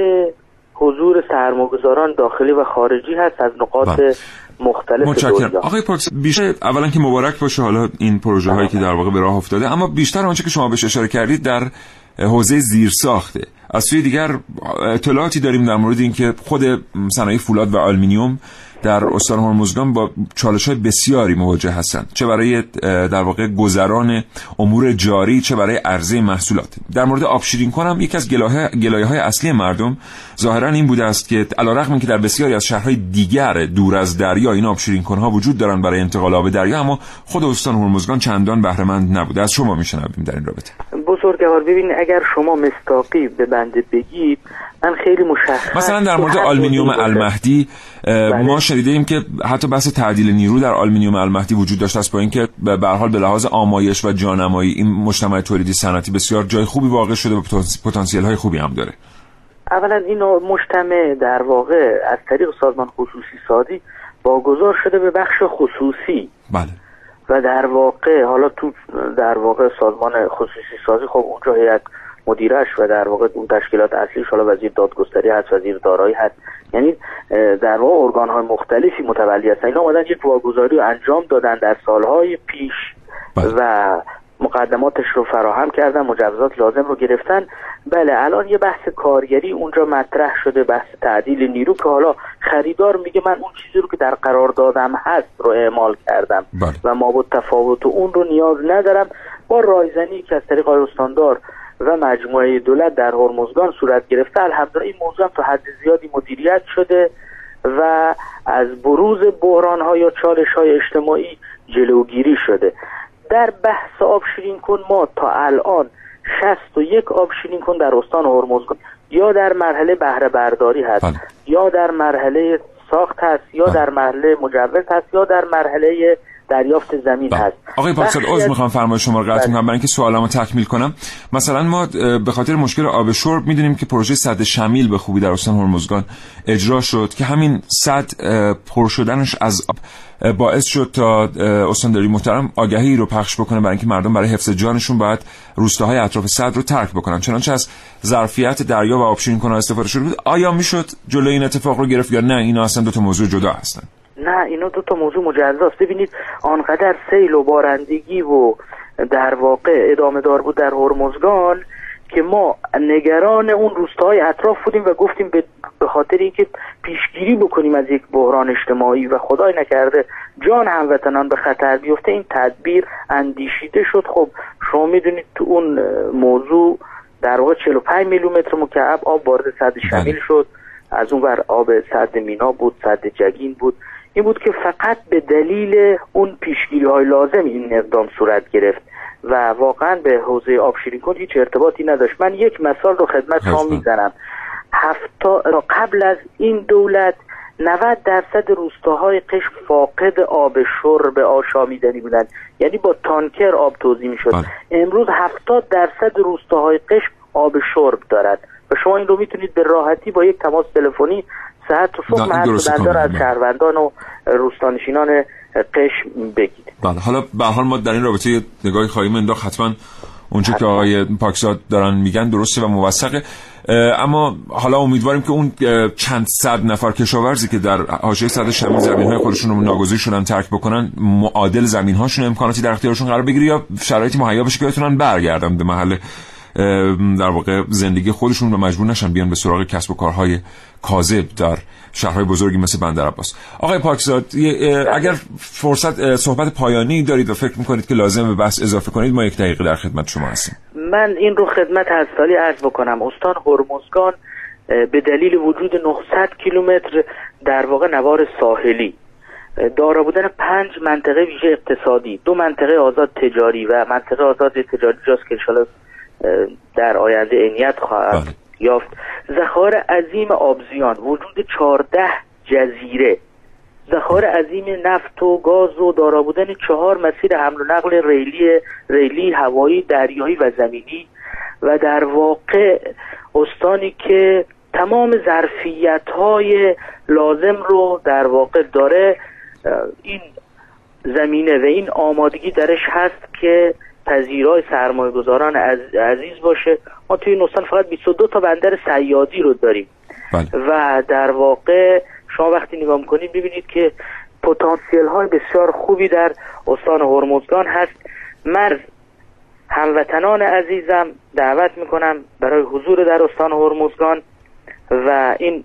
حضور سرمایه‌گذاران داخلی و خارجی هست از نقاط بله. مختلف متشکرم آقای پارکس بیشتر اولا که مبارک باشه حالا این پروژه هایی که در واقع به راه افتاده اما بیشتر آنچه که شما بهش اشاره کردید در حوزه زیر ساخته از سوی دیگر اطلاعاتی داریم در مورد اینکه خود صنایع فولاد و آلومینیوم در استان هرمزگان با چالش های بسیاری مواجه هستند. چه برای در واقع گذران امور جاری چه برای عرضه محصولات. در مورد آب شیرین کنم یکی از گلایه های اصلی مردم ظاهرا این بوده است که علیرغم اینکه در بسیاری از شهرهای دیگر دور از دریا این آب شیرین کنها وجود دارند برای انتقال آب دریا اما خود استان هرمزگان چندان بهره مند نبوده. از شما میشنویم در این رابطه. بزرگوار ببینید اگر شما مصداقی به بنده بگید من خیلی مشخص مثلا در مورد آلومینیوم المهدی ما شنیده ایم که حتی بحث تعدیل نیرو در آلومینیوم المهدی وجود داشته است با اینکه به هر حال به لحاظ آمایش و جانمایی این مجتمع تولیدی صنعتی بسیار جای خوبی واقع شده و پتانسیل های خوبی هم داره. اولا این مجتمع در واقع از طریق سازمان خصوصی سازی واگذار شده به بخش خصوصی. بله. و در واقع حالا تو در واقع سازمان خصوصی سازی خب اونجا هیئت مدیرش و در واقع اون تشکیلات اصلیش حالا وزیر دادگستری هست وزیر دارایی هست یعنی در واقع ارگان های مختلفی متولی هستن اینا اومدن یک واگذاری انجام دادن در سالهای پیش بله. و مقدماتش رو فراهم کردن مجوزات لازم رو گرفتن. بله الان یه بحث کارگری اونجا مطرح شده بحث تعدیل نیرو که حالا خریدار میگه من اون چیزی رو که در قرار دادم هست رو اعمال کردم بله. و ما با تفاوت اون رو نیاز ندارم. با رایزنی که از طریق استاندار و مجموعه دولت در هرمزگان صورت گرفته الحمدلله این موضوع تا حد زیادی مدیریت شده و از بروز بحران ها یا چالش های اجتماعی جلوگیری شده. در بحث آب شیرین کن ما تا الان 61 آب شیرین کن در استان هرمزگان یا در مرحله بهره برداری هست بله. یا در مرحله ساخت هست یا بله. در مرحله مجوز هست یا در مرحله دریافت زمین بله. هست. آقای بخشی عذر می‌خوام فرمایش شما رو قطع بله. می‌کنم. برای اینکه سوالمو تکمیل کنم. مثلا ما به خاطر مشکل آب شرب می‌دونیم که پروژه سد شمیل به خوبی در استان هرمزگان اجرا شد که همین سد پر شدنش از آب باعث شد تا استانداری محترم آگهی رو پخش بکنه برای اینکه مردم برای حفظ جانشون باید روستاهای اطراف سد رو ترک بکنن. چنانچه از ظرفیت دریا و آبشیرین کنها استفاده شده بود. آیا می‌شد جلوی این اتفاق رو گرفت یا نه؟ اینا اصلا دو تا موضوع جدا هستن. نه اینا دو تا موضوع مجزاست. ببینید آنقدر سیل و بارندگی و در واقع ادامه دار بود در هرمزگان که ما نگران اون روستاهای اطراف بودیم و گفتیم به خاطر اینکه پیشگیری بکنیم از یک بحران اجتماعی و خدای نکرده جان هموطنان به خطر بیفته این تدبیر اندیشیده شد. خب شما می‌دونید تو اون موضوع در واقع 45 میلیمتر مکعب آب وارد سد شمیل شد. از اون ور آب سد مینا بود سد جگین بود. این بود که فقط به دلیل اون پیشگیری های لازم این اقدام صورت گرفت و واقعا به حوزه آب شیرین هیچ ارتباطی نداشت. من یک مثال رو خدمت شما می‌زنم. هفتا قبل از این دولت 90 درصد روستاهای قشم فاقد آب شرب آشامیدنی بودند. یعنی با تانکر آب توضیح می‌شد. بله. امروز 70 درصد روستاهای قشم آب شرب دارد. و شما این رو می‌تونید به راحتی با یک تماس تلفنی محل درسته بندر از. شهروندان و روستانشینان قشم بگید بله حالا به هر حال ما در این رابطه نگاهی خواهیم انداخت حتما اونچه که آقای پاکزاد دارن میگن درسته و موثقه. اما حالا امیدواریم که اون چند صد نفر کشاورزی که در حاشیه صد شمین زمین های خودشون رو ناگزیر شدن ترک بکنن معادل زمین هاشون امکاناتی در اختیارشون قرار بگیره یا شرایطی مهیا بشه که بتونن برگردن به محل در واقع زندگی خودشون و مجبور نشن بیان به سراغ کسب و کارهای کاذب در شهرهای بزرگی مثل بندر عباس. آقای پاکزاد اگر فرصت صحبت پایانی دارید و فکر می‌کنید که لازم به بحث اضافه کنید ما یک دقیقه در خدمت شما هستیم. من این رو خدمت هستالی عرض بکنم. استان هرمزگان به دلیل وجود 900 کیلومتر در واقع نوار ساحلی دارا بودن پنج منطقه ویژه اقتصادی دو منطقه آزاد تجاری و منطقه آزاد تجاری جاست که در آینده عینیت خواهد یافت. ذخایر عظیم آبزیان وجود 14 جزیره. ذخایر عظیم نفت و گاز و دارا بودن چهار مسیر حمل و نقل ریلی ریلی هوایی دریایی و زمینی. و در واقع استانی که تمام ظرفیت های لازم رو در واقع داره این زمینه و این آمادگی درش هست که پذیرای سرمایه گذاران عز- عزیز باشه. ما توی این استان فقط 22 تا بندر سیادی رو داریم. و در واقع شما وقتی نگاه می‌کنید ببینید که پتانسیل های بسیار خوبی در استان هرمزگان هست. من هموطنان عزیزم دعوت می‌کنم برای حضور در استان هرمزگان و این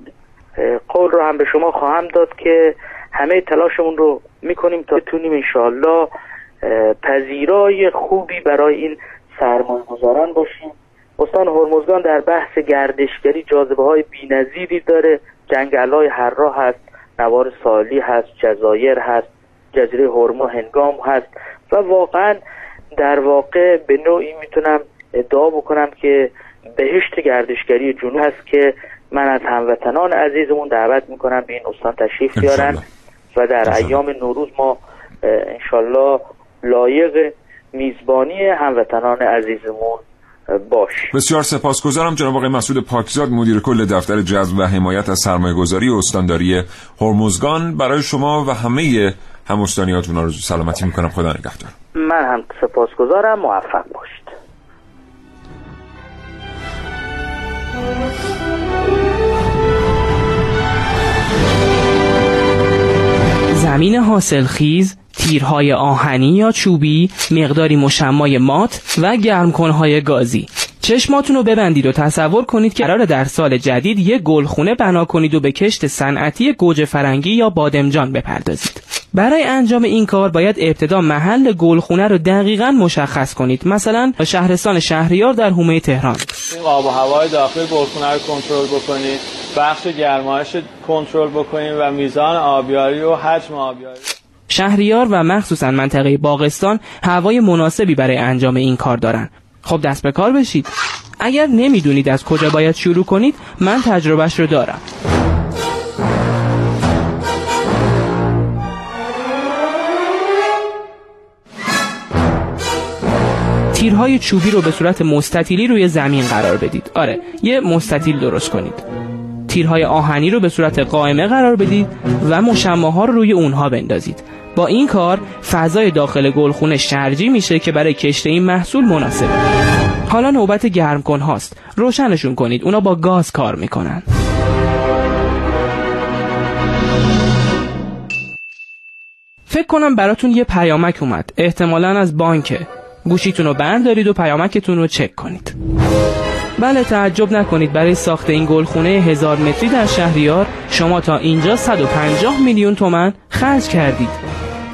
قول رو هم به شما خواهم داد که همه تلاشمون رو می‌کنیم تا بتونیم انشاءالله پذیرای خوبی برای این سرمایه گذاران باشیم. استان هرمزگان در بحث گردشگری جاذبه های بی داره. جنگل های هر هست نوار سالی هست جزایر هست جزیره هرمو هنگام هست. و واقعا در واقع به نوعی می‌تونم ادعا بکنم که بهشت گردشگری جنوب هست که من از هموطنان عزیزمون دعوت می‌کنم به این استان تشریف بیارن و در ایام نوروز ما انشالله لایق میزبانی هموطنان عزیزمون باشیم بسیار سپاسگزارم جناب آقای مسعود پاکزاد مدیر کل دفتر جذب و حمایت از سرمایه گذاری استانداری هرمزگان. برای شما و همه هموستانیاتون آرزو سلامتی می‌کنم. خدا نگهدار. من هم سپاسگزارم. موفق باشید. زمین حاصلخیز تیرهای آهنی یا چوبی مقداری مشمای مات و گرمکنهای گازی. چشماتون رو ببندید و تصور کنید که قرار در سال جدید یک گلخونه بنا کنید و به کشت صنعتی گوجه فرنگی یا بادمجان بپردازید. برای انجام این کار باید ابتدا محل گلخونه رو دقیقا مشخص کنید. مثلا شهرستان شهریار در حومه تهران. آب و هوای داخل گلخونه رو کنترل بکنید. بخش گرمایش کنترل بکنید و میزان آبیاری و حجم آبیاری. شهریار و مخصوصا منطقه باغستان هوای مناسبی برای انجام این کار دارن. خب دست به کار بشید. اگر نمی‌دونید از کجا باید شروع کنید من تجربهش رو دارم. تیرهای چوبی رو به صورت مستطیلی روی زمین قرار بدید. آره یه مستطیل درست کنید. تیرهای آهنی رو به صورت قائمه قرار بدید و مشماها رو روی اونها بندازید. با این کار فضای داخل گلخونه شرجی میشه که برای کشت این محصول مناسبه حالا نوبت گرم کن هاست. روشنشون کنید. اونا با گاز کار می‌کنن. فکر کنم براتون یه پیامک اومد. احتمالا از بانکه. گوشیتون رو بردارید و پیامکتون رو چک کنید. بله تعجب نکنید. برای ساخت این گلخونه هزار متری در شهریار شما تا اینجا 150 میلیون تومن خرج کردید.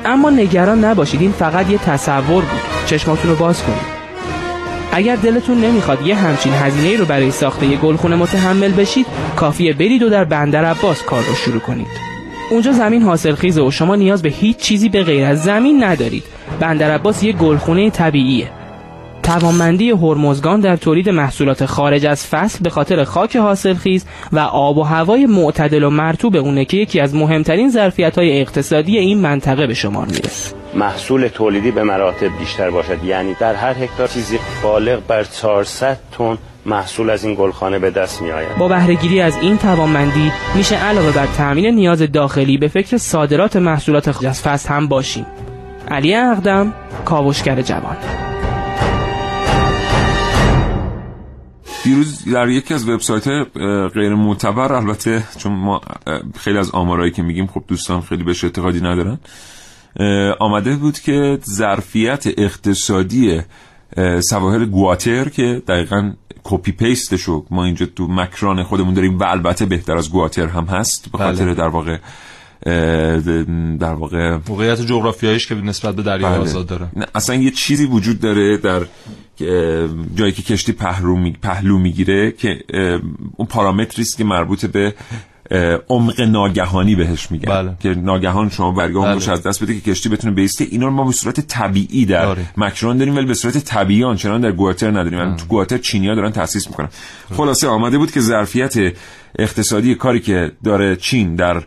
اما نگران نباشید این فقط یه تصور بود. چشماتون رو باز کنید. اگر دلتون نمی‌خواد یه همچین هزینه رو برای ساخته یه گلخونه متحمل بشید کافیه برید و در بندر عباس کار رو شروع کنید. اونجا زمین حاصل خیزه و شما نیاز به هیچ چیزی به غیر از زمین ندارید. بندر عباس یه گلخونه طبیعیه. توانمندی هرمزگان در تولید محصولات خارج از فصل به خاطر خاک حاصلخیز و آب و هوای معتدل و مرطوب اونه که یکی از مهمترین ظرفیت های اقتصادی این منطقه به شمار میره محصول تولیدی به مراتب بیشتر باشد. یعنی در هر هکتار چیزی بالغ بر 400 تن محصول از این گلخانه به دست می آید. با بهرهگیری از این توانمندی میشه علاوه بر تامین نیاز داخلی به فکر صادرات محصولات خارج از فصل هم باشیم. علی اقدم کاوشگر جوان. دیروز در یکی از وبسایت غیر معتبر البته چون ما خیلی از آمارایی که میگیم خب دوستان خیلی بهش اعتقادی ندارن آمده بود که ظرفیت اقتصادی سواحل گواتر که دقیقا کپی پیستشو ما اینجا تو مکران خودمون داریم و البته بهتر از گواتر هم هست به خاطر بله. در واقع در واقع موقعیت جغرافیاییش که نسبت به دریای بله. آزاد داره اصلا یه چیزی وجود داره در جایی که کشتی پهلو, می... پهلو می‌گیره که اون پارامتری است که مربوط به عمق ناگهانی بهش میگن بله. که ناگهان شما برگاه بله. از دست بده که کشتی بتونه بیسته اینا رو ما به صورت طبیعی در داره. مکرون داریم ولی به صورت طبیعی آنچنان در گواتر نداریم یعنی تو گواتر چینیا دارن تاسیس می‌کنن خلاصه آمده بود که ظرفیت اقتصادی کاری که داره چین در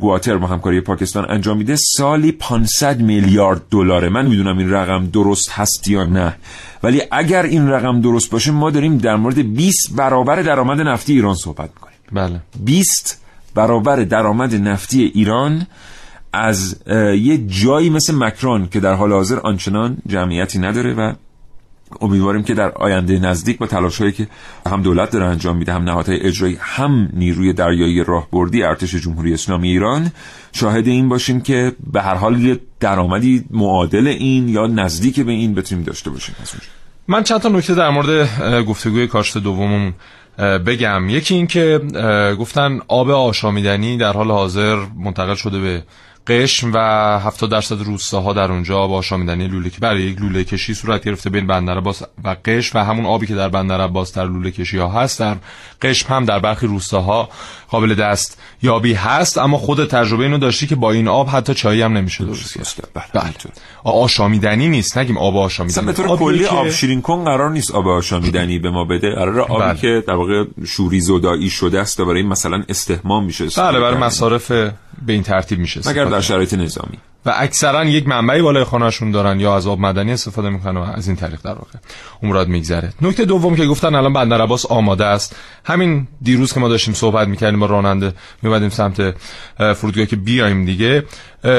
گواتر با همکاری پاکستان انجام میده. سالی 500 میلیارد دلاره. من می‌دونم این رقم درست هست یا نه. ولی اگر این رقم درست باشه ما داریم در مورد 20 برابر درآمد نفتی ایران صحبت می‌کنیم. بله. 20 برابر درآمد نفتی ایران از یه جایی مثل مکران که در حال حاضر آنچنان جمعیتی نداره و امیدواریم که در آینده نزدیک با تلاشهایی که هم دولت داره انجام میده هم نهادهای اجرایی هم نیروی دریایی راهبردی ارتش جمهوری اسلامی ایران شاهد این باشیم که به هر حال درآمدی معادل این یا نزدیک به این بتونیم داشته باشیم من چند تا نکته در مورد گفتگوی کاشت دوممون بگم. یکی این که گفتن آب آشامیدنی در حال حاضر منتقل شده به قشم و 70 درصد روستاها در اونجا با آشامیدنی لوله که برای یک لوله کشی صورت گرفته بین بندر عباس و قشم و همون آبی که در بندر عباس در لوله کشی ها هست در قشم هم در برخی روستاها قابل دست یابی هست اما خود تجربه اینو داشتی که با این آب حتی چایی هم نمیشه درست کرد. بله, بله. آشامیدنی نیست نگیم آب آشامیدنی. به طور کلی آب شیرین کن قرار نیست آب آشامیدنی به ما بده. قرار آبی بله. که در واقع شوری زدایی شده است برای مثلا استحمام میشه. بله برای مصارف به این ترتیب میشه مگر در شرایط نظامی. و اکثرا یک منبعی بالای خانهشون دارن یا از آب مدنی استفاده می‌کنن و از این طریق در واقع امورات میگذره. نکته دوم که گفتن الان بندر عباس آماده است. همین دیروز که ما داشتیم صحبت می‌کردیم با راننده میبادیم سمت فرودگاه که بیایم دیگه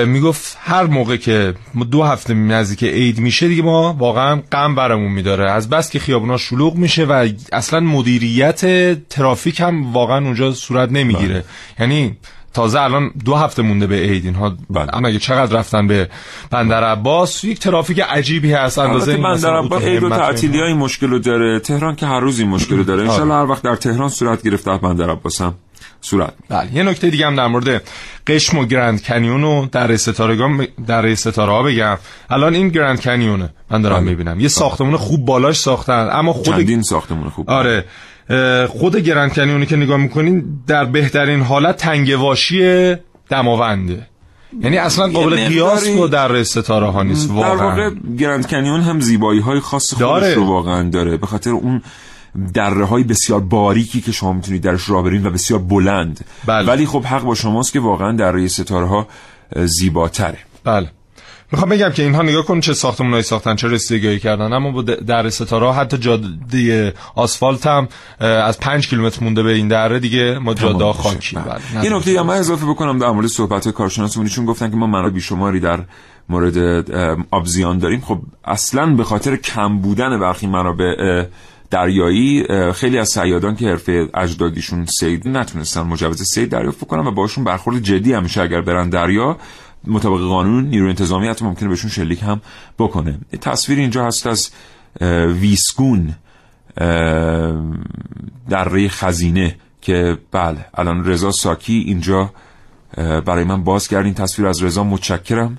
می‌گفت هر موقع که دو هفته نزدیک عید میشه دیگه ما واقعا غم برمون میداره. از بس که خیابونا شلوغ میشه و اصلا مدیریت ترافیک هم واقعا اونجا صورت نمی‌گیره. بله. یعنی تازه الان دو هفته مونده به عید اینها. بله. اما اگه چقدر رفتن به بندر عباس یک ترافیک عجیبی هست. اندازه این بندر عباس عید و تعطیلی های مشکل داره. تهران که هر روز این مشکل داره. ان هر وقت در تهران صورت گرفته بندر عباس هم صورت بله. یه نکته دیگه هم در مورد قشم و گرند کنیون و در ستارگان در ستاره ها بگم. الان این گرند کنیونه. من دارم بله. می‌بینم. یه بله. ساختمون خوب بالاش ساختن. اما خود چندین ساختمون خوب. آره. خود گرند کنیونی که نگاه می‌کنین در بهترین حالت تنگواشی دماونده یعنی اصلا قابل قیاس با در ستاره ها نیست واقعا. در واقع گرند کنیون هم زیبایی های خاص خودش رو واقعا داره. به خاطر اون دره های بسیار باریکی که شما می‌تونید درش راه برین و بسیار بلند. بله. ولی خب حق با شماست که واقعا دره ستاره ها زیباتره. بله. می‌خوام بگم که اینها نگاه کن چه ساختمونایی ساختن چه رسیدگی کردن. اما با در ستاره حتی جاده آسفالت هم از پنج کیلومتر مونده به این دره دیگه ما جاده خاکی. بله. یه نکته من اضافه بکنم در مورد صحبت کارشناسمون. چون گفتن که ما منابع بیشماری در مورد آبزیان داریم. خب اصلا به خاطر کم بودن برخی منابع دریایی خیلی از سیادان که حرفه اجدادیشون سید نتونستن مجوز سید دریافت کنن و باشون برخورد جدی همیشه اگر برن دریا. مطابق قانون نیرو انتظامی حتی ممکنه بهشون شلیک هم بکنه. تصویر اینجا هست از ویسکون در ری خزینه که بله الان رضا ساکی اینجا برای من باز کرد این تصویر از رضا. متشکرم.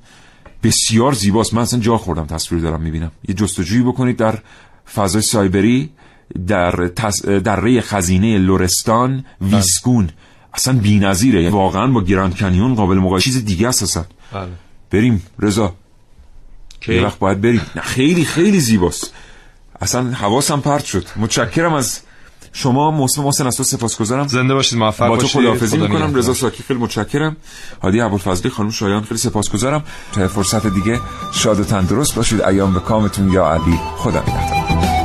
بسیار زیباست. من اصلا جا خوردم تصویر دارم می‌بینم. یه جستجویی بکنید در فضای سایبری در تس... دره خزینه لورستان ویسکون. اصلا بی‌نظیره. واقعا با گراند کنیون قابل مقایسه چیز دیگه است اصلا. بله. بریم رضا. یه وقت باید بریم. نه خیلی خیلی زیباست. اصلا حواسم پرت شد. متشکرم از شما موسم محسن از تو سپاسگزارم. زنده باشید موفق با تو باشید. خداحافظی خدا می‌کنم. رضا ساکی خیلی متشکرم. هادی ابوالفضلی خانم شایان خیلی سپاسگزارم. تا فرصت دیگه شاد و تندرست باشید. ایام به کامتون یا علی. خدا نگهدار.